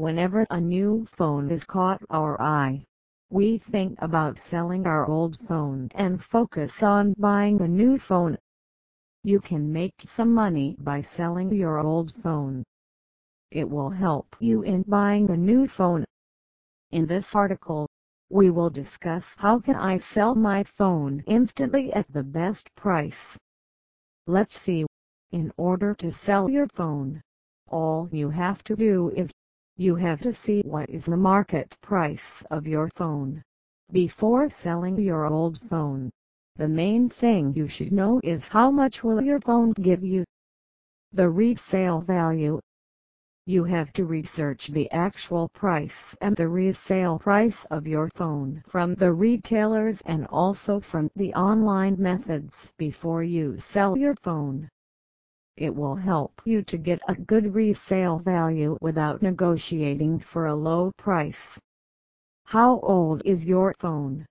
Whenever a new phone is caught our eye, we think about selling our old phone and focus on buying a new phone. You can make some money by selling your old phone. It will help you in buying a new phone. In this article, we will discuss how can I sell my phone instantly at the best price. Let's see. In order to sell your phone, all you have to do is you have to see what is the market price of your phone. Before selling your old phone, the main thing you should know is how much will your phone give you. The resale value. You have to research the actual price and the resale price of your phone from the retailers and also from the online methods before you sell your phone. It will help you to get a good resale value without negotiating for a low price. How old is your phone?